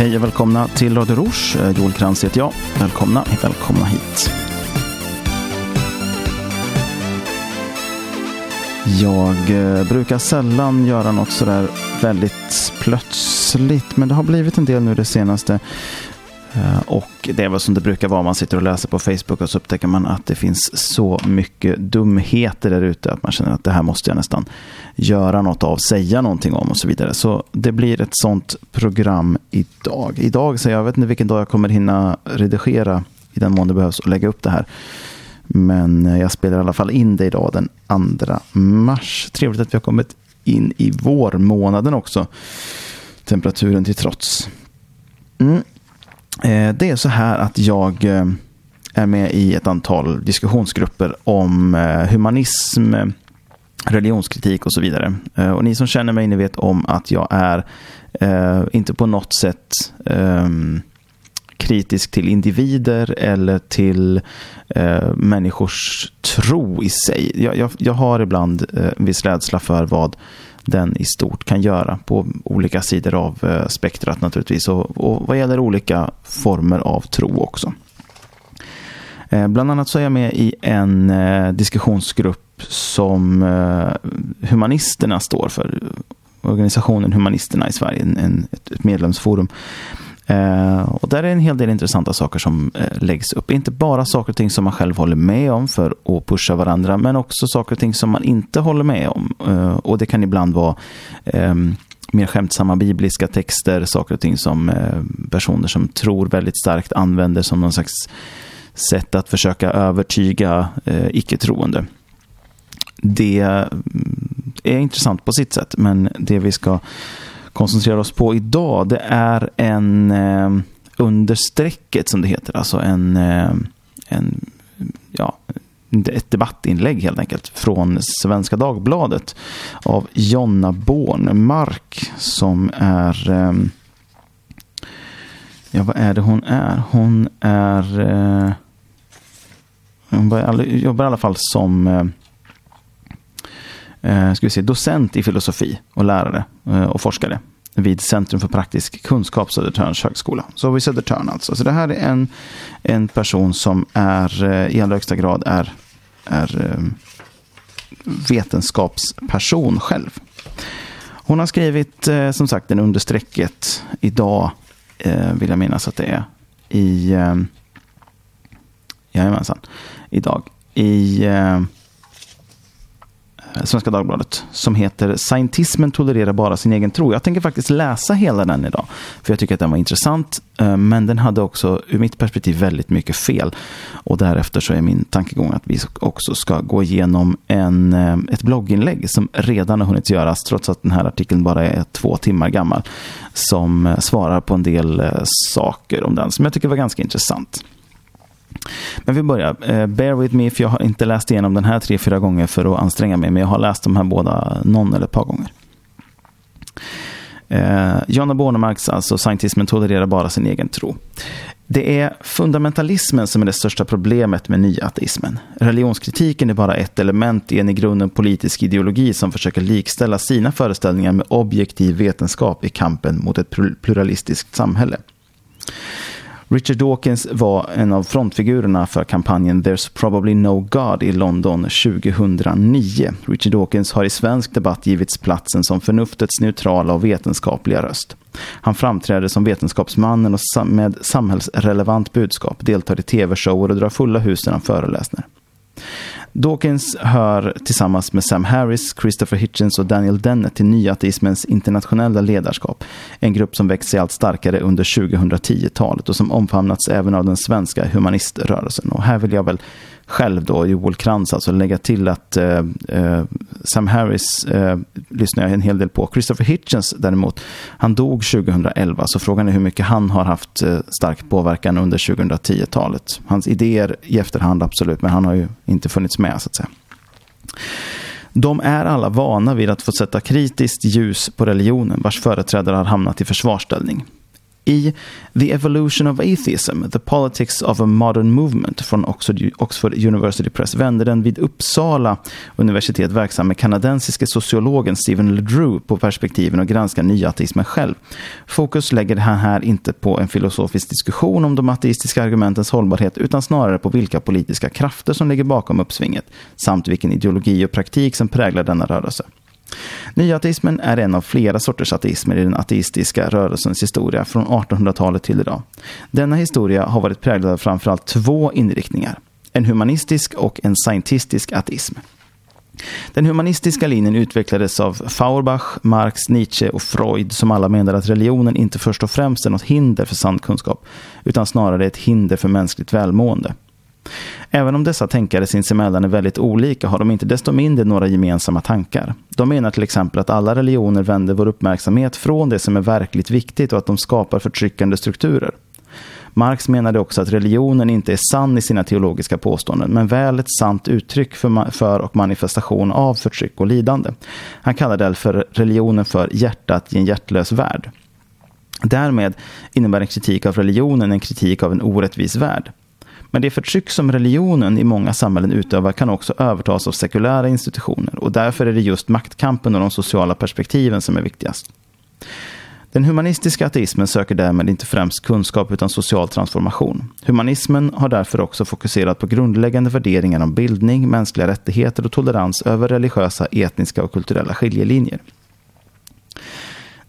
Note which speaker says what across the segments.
Speaker 1: Hej och välkomna till Radio Rouge. Eh, Joel Krantz heter jag. Välkomna, välkomna hit. Jag eh, brukar sällan göra något sådär väldigt plötsligt, men det har blivit en del nu det senaste. Eh, och det är väl som det brukar vara, man sitter och läser på Facebook och så upptäcker man att det finns så mycket dumheter där ute att man känner att det här måste jag nästan göra något av, säga någonting om och så vidare. Så det blir ett sånt program idag. Idag, så jag vet inte vilken dag jag kommer hinna redigera i den mån det behövs och lägga upp det här. Men eh, jag spelar i alla fall in det idag den 2 mars. Trevligt att vi har kommit in i vårmånaden också. Temperaturen till trots. Mm. Eh, det är så här att jag eh, är med i ett antal diskussionsgrupper om humanism, religionskritik och så vidare. Och ni som känner mig, ni vet om att jag är inte på något sätt ehm, kritisk till individer eller till eh, människors tro i sig. Jag, jag, jag har ibland eh, en viss rädsla för vad den i stort kan göra på olika sidor av eh, spektrat naturligtvis och, och vad gäller olika former av tro också. Eh, bland annat så är jag med i en eh, diskussionsgrupp som eh, Humanisterna står för. Organisationen Humanisterna i Sverige, en, ett medlemsforum. Eh, och där är en hel del intressanta saker som eh, läggs upp. Inte bara saker och ting som man själv håller med om för att pusha varandra, men också saker och ting som man inte håller med om. Eh, och det kan ibland vara ehm, mer skämtsamma bibliska texter, saker och ting som eh, personer som tror väldigt starkt använder som någon slags sätt att försöka övertyga eh, icke-troende. Det mm, är intressant på sitt sätt, men det vi ska koncentrera oss på idag det är en eh, understrecket som det heter. Alltså en, eh, en ja, ett debattinlägg helt enkelt från Svenska Dagbladet av Jonna Bornmark som är eh, Ja, vad är det hon är? Hon är eh, hon jobbar i alla fall som eh, eh, ska vi se, docent i filosofi och lärare eh, och forskare vid Centrum för praktisk kunskap, Södertörns högskola. Så vid Södertörn alltså. Så det här är en, en person som är eh, i allra högsta grad är, är eh, vetenskapsperson själv. Hon har skrivit, eh, som sagt, en understrecket idag, vill jag minnas att det är, i... Jajamensan, idag. I Svenska Dagbladet som heter Scientismen tolererar bara sin egen tro. Jag tänker faktiskt läsa hela den idag. För jag tycker att den var intressant. Eh, men den hade också ur mitt perspektiv väldigt mycket fel. Och därefter så är min tankegång att vi också ska gå igenom en, eh, ett blogginlägg som redan har hunnit göras trots att den här artikeln bara är två timmar gammal. Som eh, svarar på en del saker om den som jag tycker var ganska intressant. Men vi börjar. Eh, bear with me, för jag har inte läst igenom den här tre, fyra gånger för att anstränga mig. Men jag har läst de här båda någon eller ett par gånger. Eh, Jonna Bornemarks, alltså Scientismen tolererar bara sin egen tro. Det är fundamentalismen som är det största problemet med nyateismen. Religionskritiken är bara ett element i en i grunden politisk ideologi som försöker likställa sina föreställningar med objektiv vetenskap i kampen mot ett pluralistiskt samhälle. Richard Dawkins var en av frontfigurerna för kampanjen There's probably no God i London 2009. Richard Dawkins har i svensk debatt givits platsen som förnuftets neutrala och vetenskapliga röst. Han framträder som vetenskapsmannen och med samhällsrelevant budskap, deltar i tv-shower och drar fulla hus när han föreläser. Dawkins hör tillsammans med Sam Harris, Christopher Hitchens och Daniel Dennett till nyateismens internationella ledarskap. En grupp som växt sig allt starkare under 2010-talet och som omfamnats även av den svenska humaniströrelsen. Och här vill jag väl själv då, Joel Krantz, alltså lägga till att eh, eh, Sam Harris eh, lyssnar jag en hel del på. Christopher Hitchens däremot, han dog 2011, så frågan är hur mycket han har haft eh, stark påverkan under 2010-talet. Hans idéer i efterhand absolut, men han har ju inte funnits med så att säga. De är alla vana vid att få sätta kritiskt ljus på religionen vars företrädare har hamnat i försvarställning. I The Evolution of Atheism, The Politics of a Modern Movement från Oxford, University Press vänder den vid Uppsala universitet verksamme kanadensiske sociologen Stephen LeDrew på perspektiven och granskar nyateismen själv. Fokus lägger han här inte på en filosofisk diskussion om de ateistiska argumentens hållbarhet utan snarare på vilka politiska krafter som ligger bakom uppsvinget samt vilken ideologi och praktik som präglar denna rörelse. Nyateismen är en av flera sorters ateismer i den ateistiska rörelsens historia från 1800-talet till idag. Denna historia har varit präglad av framförallt två inriktningar. En humanistisk och en scientistisk ateism. Den humanistiska linjen utvecklades av Feuerbach, Marx, Nietzsche och Freud som alla menade att religionen inte först och främst är något hinder för sann kunskap utan snarare ett hinder för mänskligt välmående. Även om dessa tänkare sinsemellan är väldigt olika har de inte desto mindre några gemensamma tankar. De menar till exempel att alla religioner vänder vår uppmärksamhet från det som är verkligt viktigt och att de skapar förtryckande strukturer. Marx menade också att religionen inte är sann i sina teologiska påståenden, men väl ett sant uttryck för, för och manifestation av förtryck och lidande. Han kallade därför religionen för hjärtat i en hjärtlös värld. Därmed innebär en kritik av religionen en kritik av en orättvis värld. Men det förtryck som religionen i många samhällen utövar kan också övertas av sekulära institutioner och därför är det just maktkampen och de sociala perspektiven som är viktigast. Den humanistiska ateismen söker därmed inte främst kunskap utan social transformation. Humanismen har därför också fokuserat på grundläggande värderingar om bildning, mänskliga rättigheter och tolerans över religiösa, etniska och kulturella skiljelinjer.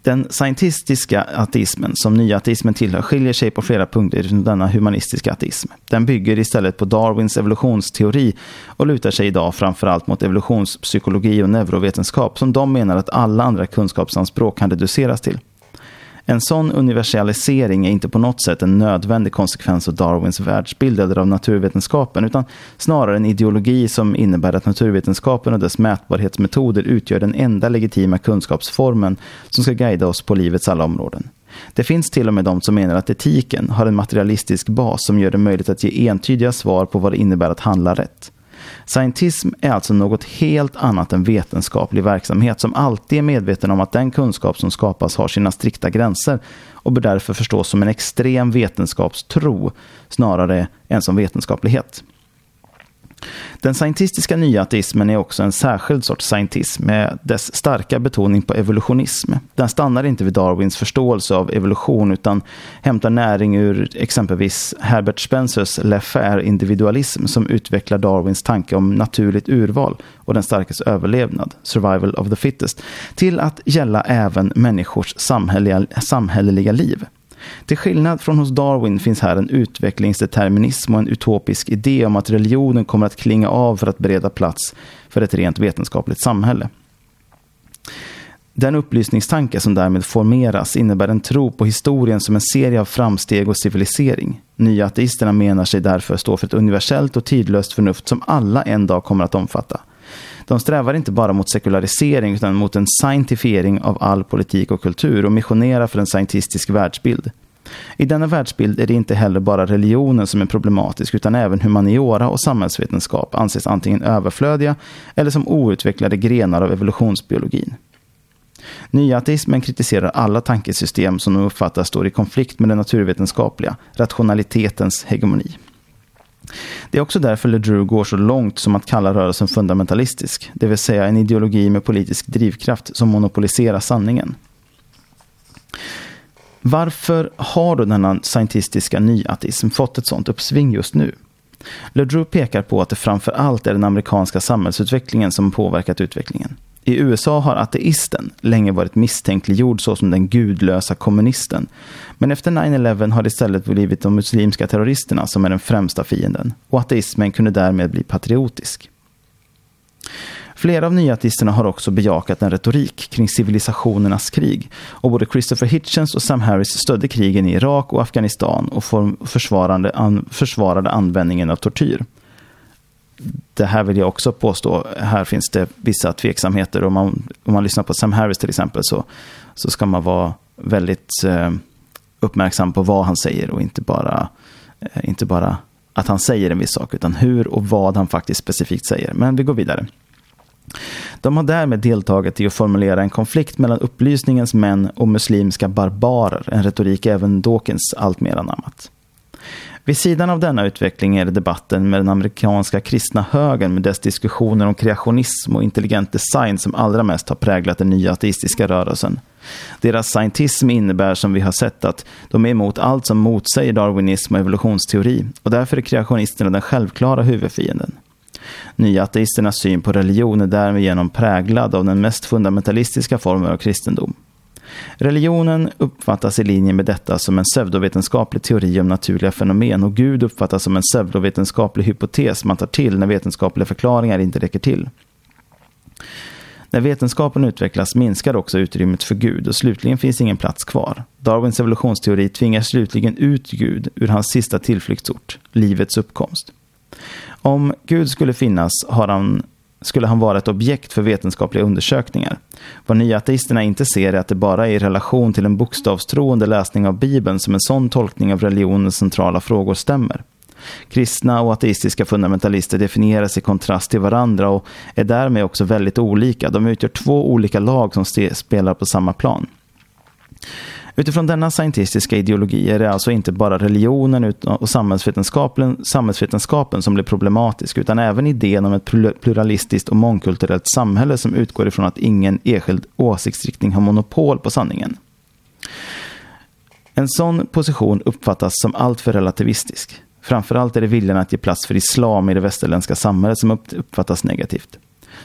Speaker 1: Den scientistiska ateismen, som nyateismen tillhör, skiljer sig på flera punkter från denna humanistiska ateism. Den bygger istället på Darwins evolutionsteori och lutar sig idag framförallt mot evolutionspsykologi och neurovetenskap som de menar att alla andra kunskapsanspråk kan reduceras till. En sån universalisering är inte på något sätt en nödvändig konsekvens av Darwins världsbild eller av naturvetenskapen, utan snarare en ideologi som innebär att naturvetenskapen och dess mätbarhetsmetoder utgör den enda legitima kunskapsformen som ska guida oss på livets alla områden. Det finns till och med de som menar att etiken har en materialistisk bas som gör det möjligt att ge entydiga svar på vad det innebär att handla rätt. Scientism är alltså något helt annat än vetenskaplig verksamhet som alltid är medveten om att den kunskap som skapas har sina strikta gränser och bör därför förstås som en extrem vetenskapstro snarare än som vetenskaplighet. Den scientistiska nya ateismen är också en särskild sorts scientism med dess starka betoning på evolutionism. Den stannar inte vid Darwins förståelse av evolution utan hämtar näring ur exempelvis Herbert Spencers laissez individualism som utvecklar Darwins tanke om naturligt urval och den starkes överlevnad, survival of the fittest, till att gälla även människors samhälleliga, samhälleliga liv. Till skillnad från hos Darwin finns här en utvecklingsdeterminism och en utopisk idé om att religionen kommer att klinga av för att bereda plats för ett rent vetenskapligt samhälle. Den upplysningstanke som därmed formeras innebär en tro på historien som en serie av framsteg och civilisering. Nya ateisterna menar sig därför stå för ett universellt och tidlöst förnuft som alla en dag kommer att omfatta. De strävar inte bara mot sekularisering utan mot en scientifiering av all politik och kultur och missionerar för en scientistisk världsbild. I denna världsbild är det inte heller bara religionen som är problematisk utan även humaniora och samhällsvetenskap anses antingen överflödiga eller som outvecklade grenar av evolutionsbiologin. Nyateismen kritiserar alla tankesystem som de uppfattar står i konflikt med det naturvetenskapliga, rationalitetens hegemoni. Det är också därför LeDrew går så långt som att kalla rörelsen fundamentalistisk, det vill säga en ideologi med politisk drivkraft som monopoliserar sanningen. Varför har då denna scientistiska nyatism fått ett sådant uppsving just nu? LeDrew pekar på att det framför allt är den amerikanska samhällsutvecklingen som påverkat utvecklingen. I USA har ateisten länge varit misstänkliggjord såsom den gudlösa kommunisten. Men efter 9-11 har det istället blivit de muslimska terroristerna som är den främsta fienden. Och ateismen kunde därmed bli patriotisk. Flera av nyateisterna har också bejakat en retorik kring civilisationernas krig. Och både Christopher Hitchens och Sam Harris stödde krigen i Irak och Afghanistan och försvarade, an, försvarade användningen av tortyr det här vill jag också påstå, här finns det vissa tveksamheter. Om man, om man lyssnar på Sam Harris till exempel så, så ska man vara väldigt eh, uppmärksam på vad han säger och inte bara, eh, inte bara att han säger en viss sak, utan hur och vad han faktiskt specifikt säger. Men vi går vidare. De har därmed deltagit i att formulera en konflikt mellan upplysningens män och muslimska barbarer, en retorik även Dawkins alltmer anammat. Vid sidan av denna utveckling är det debatten med den amerikanska kristna högern med dess diskussioner om kreationism och intelligent design som allra mest har präglat den nya ateistiska rörelsen. Deras scientism innebär som vi har sett att de är emot allt som motsäger darwinism och evolutionsteori och därför är kreationisterna den självklara huvudfienden. Nya ateisternas syn på religion är därmed präglad av den mest fundamentalistiska formen av kristendom. Religionen uppfattas i linje med detta som en pseudovetenskaplig teori om naturliga fenomen och Gud uppfattas som en pseudovetenskaplig hypotes man tar till när vetenskapliga förklaringar inte räcker till. När vetenskapen utvecklas minskar också utrymmet för Gud och slutligen finns ingen plats kvar. Darwins evolutionsteori tvingar slutligen ut Gud ur hans sista tillflyktsort, livets uppkomst. Om Gud skulle finnas har han, skulle han vara ett objekt för vetenskapliga undersökningar. Vad nya ateisterna inte ser är att det bara är i relation till en bokstavstroende läsning av Bibeln som en sån tolkning av religionens centrala frågor stämmer. Kristna och ateistiska fundamentalister definieras i kontrast till varandra och är därmed också väldigt olika. De utgör två olika lag som spelar på samma plan. Utifrån denna scientistiska ideologi är det alltså inte bara religionen och samhällsvetenskapen, samhällsvetenskapen som blir problematisk utan även idén om ett pluralistiskt och mångkulturellt samhälle som utgår ifrån att ingen enskild åsiktsriktning har monopol på sanningen. En sån position uppfattas som alltför relativistisk. Framförallt är det viljan att ge plats för islam i det västerländska samhället som uppfattas negativt.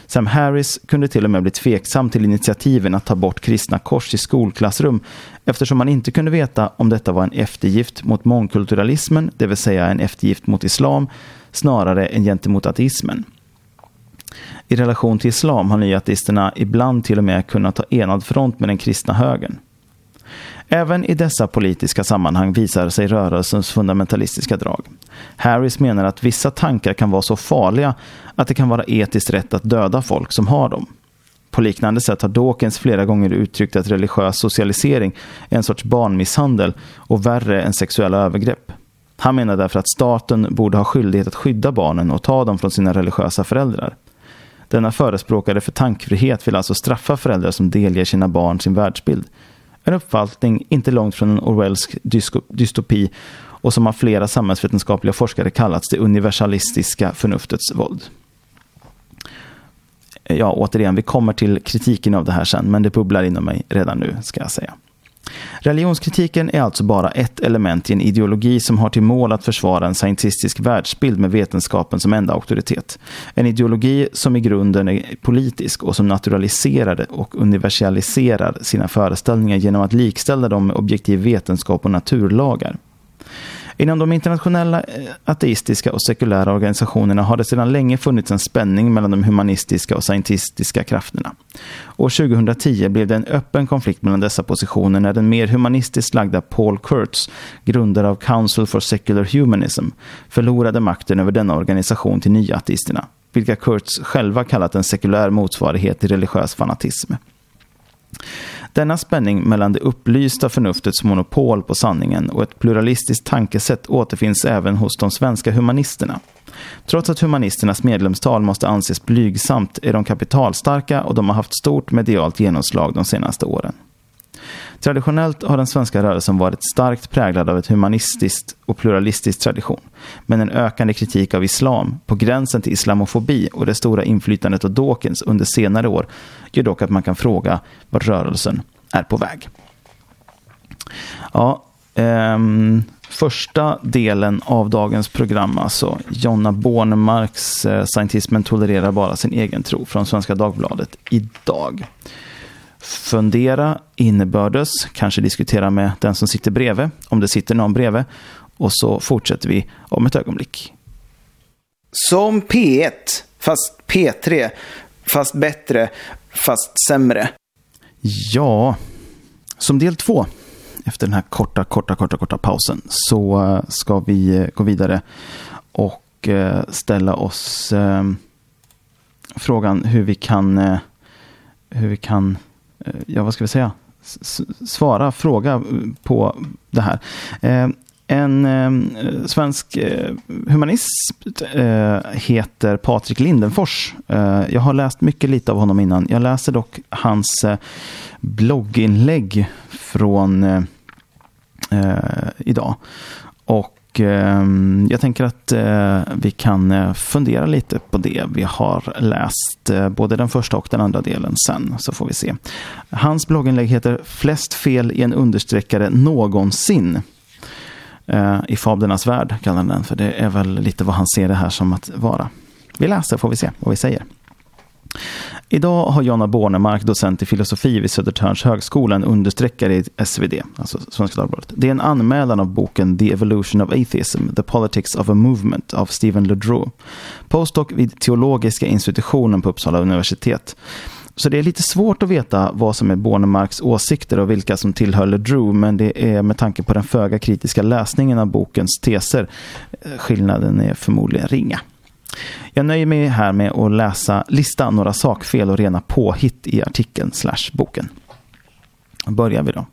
Speaker 1: Sam Harris kunde till och med bli tveksam till initiativen att ta bort kristna kors i skolklassrum eftersom man inte kunde veta om detta var en eftergift mot mångkulturalismen, det vill säga en eftergift mot islam, snarare än gentemot ateismen. I relation till islam har nyateisterna ibland till och med kunnat ta enad front med den kristna högern. Även i dessa politiska sammanhang visar sig rörelsens fundamentalistiska drag. Harris menar att vissa tankar kan vara så farliga att det kan vara etiskt rätt att döda folk som har dem. På liknande sätt har Dawkins flera gånger uttryckt att religiös socialisering är en sorts barnmisshandel och värre än sexuella övergrepp. Han menar därför att staten borde ha skyldighet att skydda barnen och ta dem från sina religiösa föräldrar. Denna förespråkare för tankfrihet vill alltså straffa föräldrar som delger sina barn sin världsbild. En uppfattning inte långt från en Orwellsk dystopi och som av flera samhällsvetenskapliga forskare kallats det universalistiska förnuftets våld. Ja, återigen, vi kommer till kritiken av det här sen, men det bubblar inom mig redan nu, ska jag säga. Religionskritiken är alltså bara ett element i en ideologi som har till mål att försvara en scientistisk världsbild med vetenskapen som enda auktoritet. En ideologi som i grunden är politisk och som naturaliserar och universaliserar sina föreställningar genom att likställa dem med objektiv vetenskap och naturlagar. Inom de internationella eh, ateistiska och sekulära organisationerna har det sedan länge funnits en spänning mellan de humanistiska och scientistiska krafterna. År 2010 blev det en öppen konflikt mellan dessa positioner när den mer humanistiskt lagda Paul Kurtz, grundare av Council for Secular Humanism, förlorade makten över denna organisation till nya ateisterna, vilka Kurtz själva kallat en sekulär motsvarighet till religiös fanatism. Denna spänning mellan det upplysta förnuftets monopol på sanningen och ett pluralistiskt tankesätt återfinns även hos de svenska humanisterna. Trots att humanisternas medlemstal måste anses blygsamt är de kapitalstarka och de har haft stort medialt genomslag de senaste åren. Traditionellt har den svenska rörelsen varit starkt präglad av ett humanistiskt och pluralistiskt tradition. Men en ökande kritik av islam, på gränsen till islamofobi och det stora inflytandet av Dawkins under senare år gör dock att man kan fråga vart rörelsen är på väg. Ja, ehm, första delen av dagens program, alltså Jonna Bornemarks eh, Scientismen tolererar bara sin egen tro från Svenska Dagbladet idag fundera innebördes, kanske diskutera med den som sitter bredvid, om det sitter någon bredvid. Och så fortsätter vi om ett ögonblick.
Speaker 2: Som P1, fast P3, fast bättre, fast sämre.
Speaker 1: Ja, som del två, efter den här korta, korta, korta, korta pausen, så ska vi gå vidare och eh, ställa oss eh, frågan hur vi kan, eh, hur vi kan, eh, Eh, ja vad ska vi säga, S svara, fråga eh, på det här. Eh, en eh, svensk eh, humanist eh, heter Patrik Lindenfors. Jag har läst mycket lite av honom innan. Jag läser dock hans blogginlägg från idag. Och Ehm, jag tänker att eh, vi kan eh, fundera lite på det. Vi har läst eh, både den första och den andra delen sen, så får vi se. Hans blogginlägg heter Flest fel i en understreckare någonsin. I fablernas värld, kallar han den. För det är väl lite vad han ser det här som att vara. Vi läser får vi se vad vi säger. Idag har Jonna Bornemark, docent i filosofi vid Södertörns högskola, en understreckare i SvD, alltså Svenska Dagbladet. Det är en anmälan av boken The Evolution of Atheism, The Politics of a Movement av Stephen LeDroux. Postdoc vid teologiska institutionen på Uppsala universitet. Så det är lite svårt att veta vad som är Bornemarks åsikter och vilka som tillhör LeDrew, men det är med tanke på den föga kritiska läsningen av bokens teser. Eh, skillnaden är förmodligen ringa. Jag nöjer mig här med att läsa, lista några sakfel och rena påhitt i artikeln slash boken. Börjar vi då.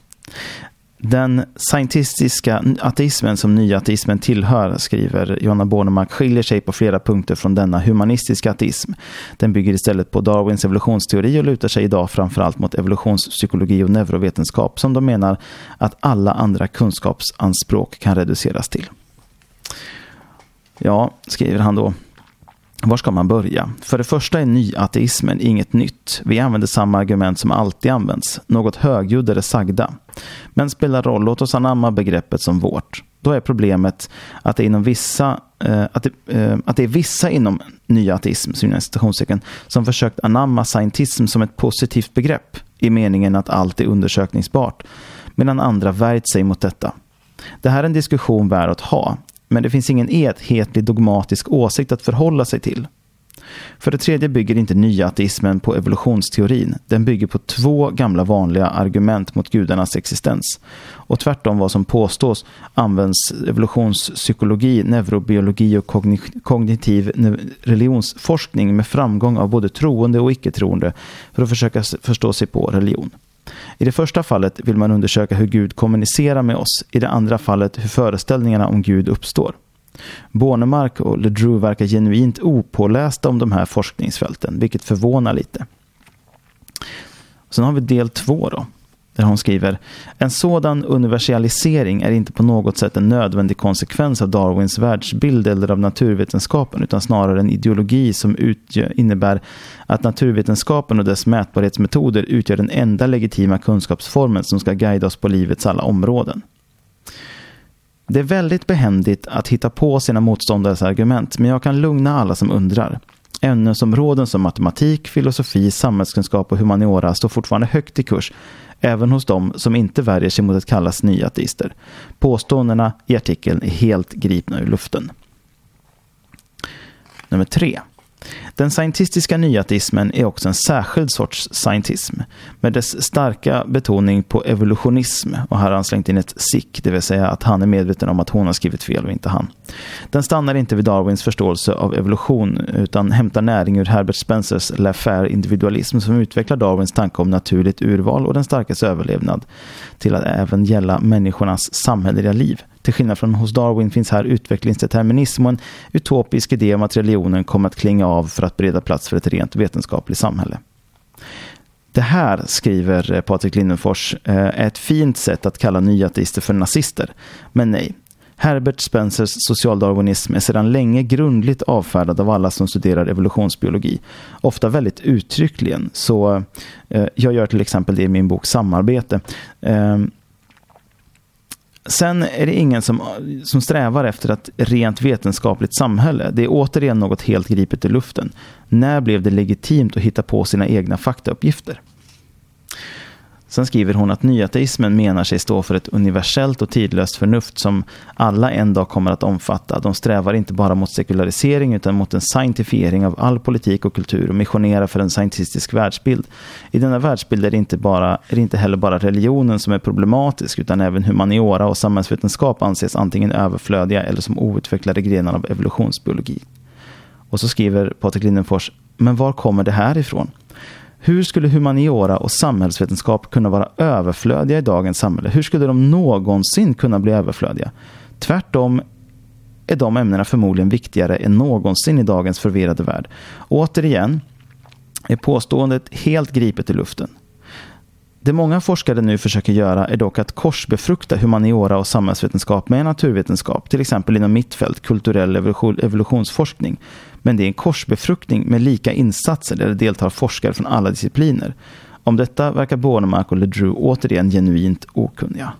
Speaker 1: Den scientistiska ateismen som nyateismen tillhör, skriver Johanna Bornemark, skiljer sig på flera punkter från denna humanistiska ateism. Den bygger istället på Darwins evolutionsteori och lutar sig idag framförallt mot evolutionspsykologi och neurovetenskap som de menar att alla andra kunskapsanspråk kan reduceras till. Ja, skriver han då. Var ska man börja? För det första är nyateismen inget nytt. Vi använder samma argument som alltid används, något högljuddare sagda. Men spelar roll, låt oss anamma begreppet som vårt. Då är problemet att det, inom vissa, eh, att, det, eh, att det är vissa inom nyateism som försökt anamma scientism som ett positivt begrepp i meningen att allt är undersökningsbart, medan andra värjt sig mot detta. Det här är en diskussion värd att ha, men det finns ingen enhetlig dogmatisk åsikt att förhålla sig till. För det tredje bygger inte nya ateismen på evolutionsteorin. Den bygger på två gamla vanliga argument mot gudarnas existens. Och tvärtom vad som påstås används evolutionspsykologi, neurobiologi och kognitiv religionsforskning med framgång av både troende och icke-troende för att försöka förstå sig på religion. I det första fallet vill man undersöka hur Gud kommunicerar med oss. I det andra fallet hur föreställningarna om Gud uppstår. Bornemark och LeDrew verkar genuint opålästa om de här forskningsfälten, vilket förvånar lite. Sen har vi del två då där hon skriver En sådan universalisering är inte på något sätt en nödvändig konsekvens av Darwins världsbild eller av naturvetenskapen utan snarare en ideologi som utgör, innebär att naturvetenskapen och dess mätbarhetsmetoder utgör den enda legitima kunskapsformen som ska guida oss på livets alla områden. Det är väldigt behändigt att hitta på sina motståndares argument men jag kan lugna alla som undrar. Ämnesområden som matematik, filosofi, samhällskunskap och humaniora står fortfarande högt i kurs även hos dem som inte värjer sig mot att kallas nyateister. Påståendena i artikeln är helt gripna ur luften. Nummer tre. Den scientistiska nyateismen är också en särskild sorts scientism med dess starka betoning på evolutionism och här har han slängt in ett sick, det vill säga att han är medveten om att hon har skrivit fel och inte han. Den stannar inte vid Darwins förståelse av evolution utan hämtar näring ur Herbert Spencers L'affaire individualism som utvecklar Darwins tanke om naturligt urval och den starkes överlevnad till att även gälla människornas samhälleliga liv. Till skillnad från hos Darwin finns här utvecklingsdeterminism och en utopisk idé om att religionen kommer att klinga av för att bereda plats för ett rent vetenskapligt samhälle. Det här, skriver Patrik Lindenfors, är ett fint sätt att kalla nyateister för nazister. Men nej. Herbert Spencers socialdarwinism är sedan länge grundligt avfärdad av alla som studerar evolutionsbiologi. Ofta väldigt uttryckligen. Så eh, jag gör till exempel det i min bok Samarbete. Eh, Sen är det ingen som, som strävar efter ett rent vetenskapligt samhälle. Det är återigen något helt gripet i luften. När blev det legitimt att hitta på sina egna faktauppgifter? Sen skriver hon att nyateismen menar sig stå för ett universellt och tidlöst förnuft som alla en dag kommer att omfatta. De strävar inte bara mot sekularisering utan mot en scientifiering av all politik och kultur och missionerar för en scientistisk världsbild. I denna världsbild är det inte, bara, är det inte heller bara religionen som är problematisk utan även humaniora och samhällsvetenskap anses antingen överflödiga eller som outvecklade grenar av evolutionsbiologi. Och så skriver Patrik Lindenfors, men var kommer det här ifrån? Hur skulle humaniora och samhällsvetenskap kunna vara överflödiga i dagens samhälle? Hur skulle de någonsin kunna bli överflödiga? Tvärtom är de ämnena förmodligen viktigare än någonsin i dagens förvirrade värld. Återigen är påståendet helt gripet i luften. Det många forskare nu försöker göra är dock att korsbefrukta humaniora och samhällsvetenskap med naturvetenskap, till exempel inom mitt fält, kulturell evolutionsforskning. Men det är en korsbefruktning med lika insatser där det deltar forskare från alla discipliner. Om detta verkar Bornemark och LeDrew återigen genuint okunniga.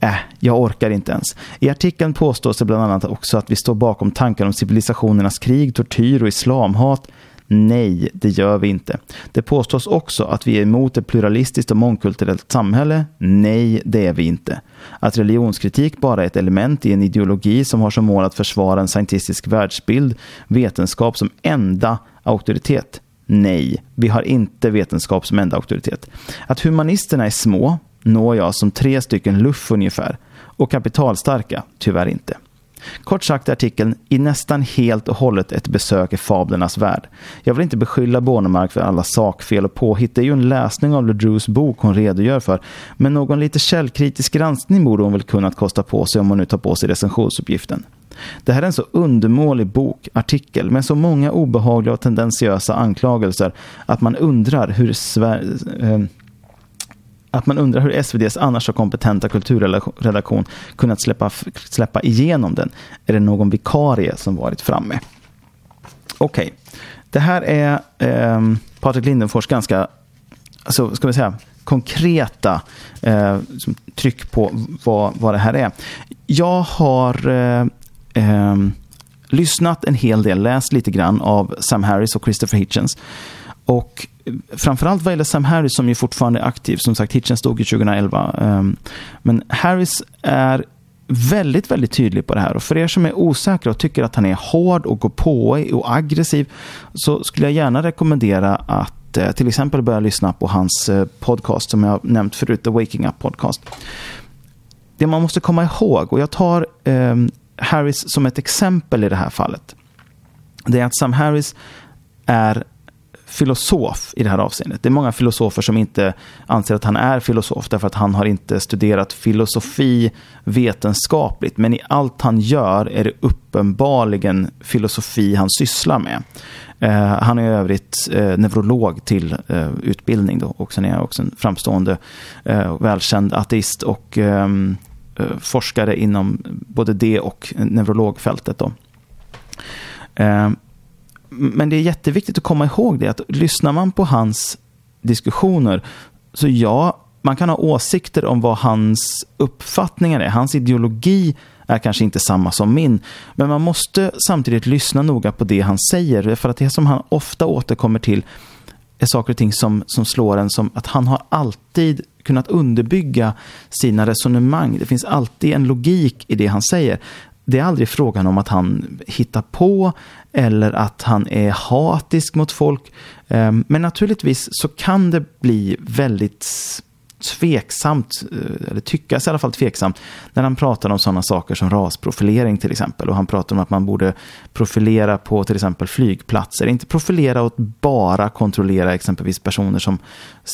Speaker 1: Äh, jag orkar inte ens. I artikeln påstås det bland annat också att vi står bakom tankar om civilisationernas krig, tortyr och islamhat. Nej, det gör vi inte. Det påstås också att vi är emot ett pluralistiskt och mångkulturellt samhälle. Nej, det är vi inte. Att religionskritik bara är ett element i en ideologi som har som mål att försvara en scientistisk världsbild, vetenskap som enda auktoritet. Nej, vi har inte vetenskap som enda auktoritet. Att humanisterna är små når jag som tre stycken luff ungefär och kapitalstarka tyvärr inte. Kort sagt är artikeln i nästan helt och hållet ett besök i fablernas värld. Jag vill inte beskylla Bornemark för alla sakfel och påhitt. Det är ju en läsning av LeDrews bok hon redogör för. Men någon lite källkritisk granskning borde hon väl kunnat kosta på sig om hon nu tar på sig recensionsuppgiften. Det här är en så undermålig bok, artikel, med så många obehagliga och tendentiösa anklagelser att man undrar hur Sverige... Eh, att man undrar hur SVDs annars så kompetenta kulturredaktion kunnat släppa, släppa igenom den. Är det någon vikarie som varit framme? Okej, okay. det här är eh, Patrik Lindenfors ganska, alltså, ska vi säga, konkreta eh, tryck på vad, vad det här är. Jag har eh, eh, lyssnat en hel del, läst lite grann av Sam Harris och Christopher Hitchens. Och eh, framförallt vad gäller Sam Harris som ju fortfarande är aktiv. Som sagt, Hitchens dog ju 2011. Ehm, men Harris är väldigt, väldigt tydlig på det här. Och för er som är osäkra och tycker att han är hård och går på och aggressiv så skulle jag gärna rekommendera att eh, till exempel börja lyssna på hans eh, podcast som jag nämnt förut, The Waking Up Podcast. Det man måste komma ihåg, och jag tar eh, Harris som ett exempel i det här fallet, det är att Sam Harris är filosof i det här avseendet. Det är många filosofer som inte anser att han är filosof därför att han har inte studerat filosofi vetenskapligt. Men i allt han gör är det uppenbarligen filosofi han sysslar med. Eh, han är i övrigt eh, neurolog till eh, utbildning då, och sen är han också en framstående eh, välkänd ateist och ehm, eh, forskare inom både det och neurologfältet. Då. Eh, men det är jätteviktigt att komma ihåg det att lyssnar man på hans diskussioner så ja, man kan ha åsikter om vad hans uppfattningar är. Hans ideologi är kanske inte samma som min. Men man måste samtidigt lyssna noga på det han säger. För att det som han ofta återkommer till är saker och ting som, som slår en som att han har alltid kunnat underbygga sina resonemang. Det finns alltid en logik i det han säger det är aldrig frågan om att han hittar på eller att han är hatisk mot folk. Eh, men naturligtvis så kan det bli väldigt tveksamt, eh, eller tyckas i alla fall tveksamt, när han pratar om sådana saker som rasprofilering till exempel. Och han pratar om att man borde profilera på till exempel flygplatser. Inte profilera och bara kontrollera exempelvis personer som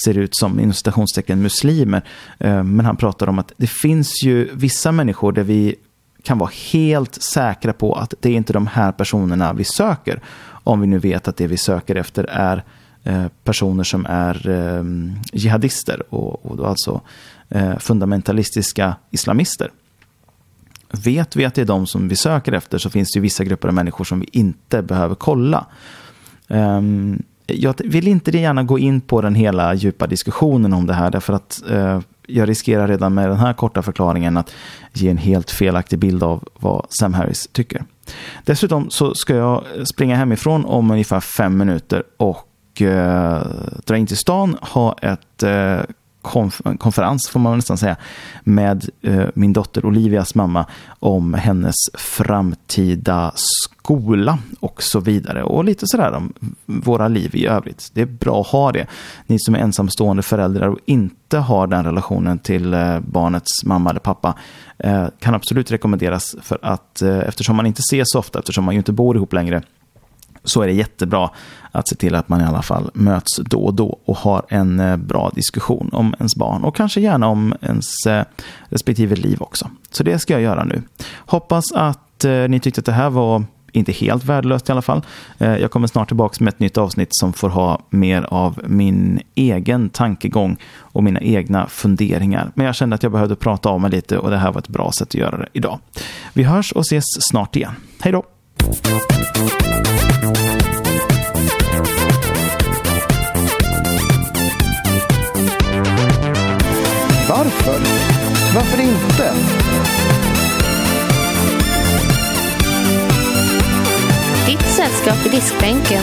Speaker 1: ser ut som inom citationstecken muslimer. Eh, men han pratar om att det finns ju vissa människor där vi kan vara helt säkra på att det är inte de här personerna vi söker. Om vi nu vet att det vi söker efter är eh, personer som är eh, jihadister och, och då alltså eh, fundamentalistiska islamister. Vet vi att det är de som vi söker efter så finns det ju vissa grupper av människor som vi inte behöver kolla. Um, jag vill inte gärna gå in på den hela djupa diskussionen om det här därför att uh, jag riskerar redan med den här korta förklaringen att ge en helt felaktig bild av vad Sam Harris tycker. Dessutom så ska jag springa hemifrån om ungefär fem minuter och eh, dra in till stan, ha ett eh, konf konferens, får man nästan säga, med eh, min dotter Olivias mamma om hennes framtida skola och så vidare. Och lite sådär om våra liv i övrigt. Det är bra att ha det. Ni som är ensamstående föräldrar och inte har den relationen till eh, barnets mamma eller pappa eh, kan absolut rekommenderas för att eh, eftersom man inte ses så ofta, eftersom man ju inte bor ihop längre, så är det jättebra att se till att man i alla fall möts då och då och har en eh, bra diskussion om ens barn och kanske gärna om ens eh, respektive liv också. Så det ska jag göra nu. Hoppas att eh, ni tyckte att det här var inte helt värdelöst i alla fall. Jag kommer snart tillbaka med ett nytt avsnitt som får ha mer av min egen tankegång och mina egna funderingar. Men jag kände att jag behövde prata av mig lite och det här var ett bra sätt att göra det idag. Vi hörs och ses snart igen. Hej då!
Speaker 2: Varför? Varför inte?
Speaker 3: Ditt sällskap i diskbänken.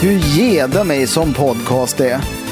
Speaker 2: Hur gedra mig som podcast är.